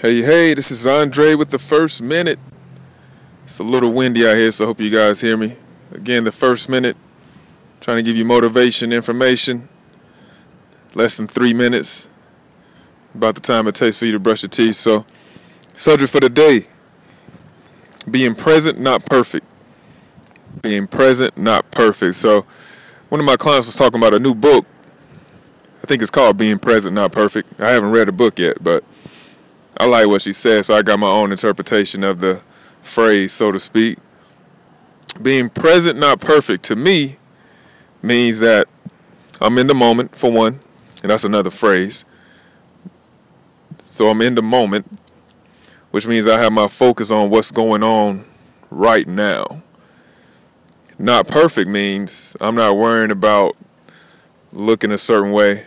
Hey, hey, this is Andre with the first minute. It's a little windy out here, so I hope you guys hear me. Again, the first minute, trying to give you motivation, information. Less than three minutes, about the time it takes for you to brush your teeth. So, subject for the day being present, not perfect. Being present, not perfect. So, one of my clients was talking about a new book. I think it's called Being Present, Not Perfect. I haven't read the book yet, but I like what she said, so I got my own interpretation of the phrase, so to speak. Being present, not perfect, to me means that I'm in the moment, for one, and that's another phrase. So I'm in the moment, which means I have my focus on what's going on right now. Not perfect means I'm not worrying about looking a certain way,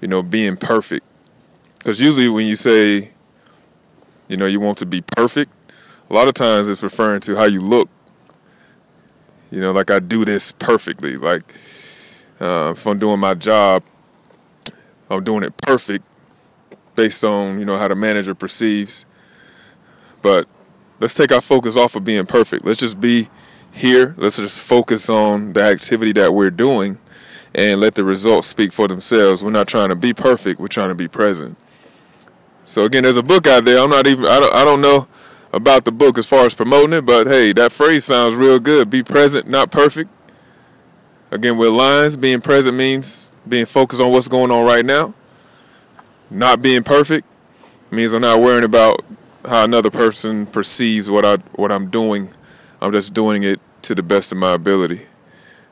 you know, being perfect. Because usually when you say, you know, you want to be perfect, a lot of times it's referring to how you look. You know, like I do this perfectly. Like uh, if I'm doing my job, I'm doing it perfect based on, you know, how the manager perceives. But let's take our focus off of being perfect. Let's just be here. Let's just focus on the activity that we're doing and let the results speak for themselves. We're not trying to be perfect, we're trying to be present. So again, there's a book out there. I'm not even I don't I don't know about the book as far as promoting it, but hey, that phrase sounds real good. Be present, not perfect. Again, with lines, being present means being focused on what's going on right now. Not being perfect means I'm not worrying about how another person perceives what I what I'm doing. I'm just doing it to the best of my ability.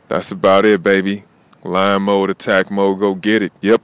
That's about it, baby. Line mode, attack mode, go get it. Yep.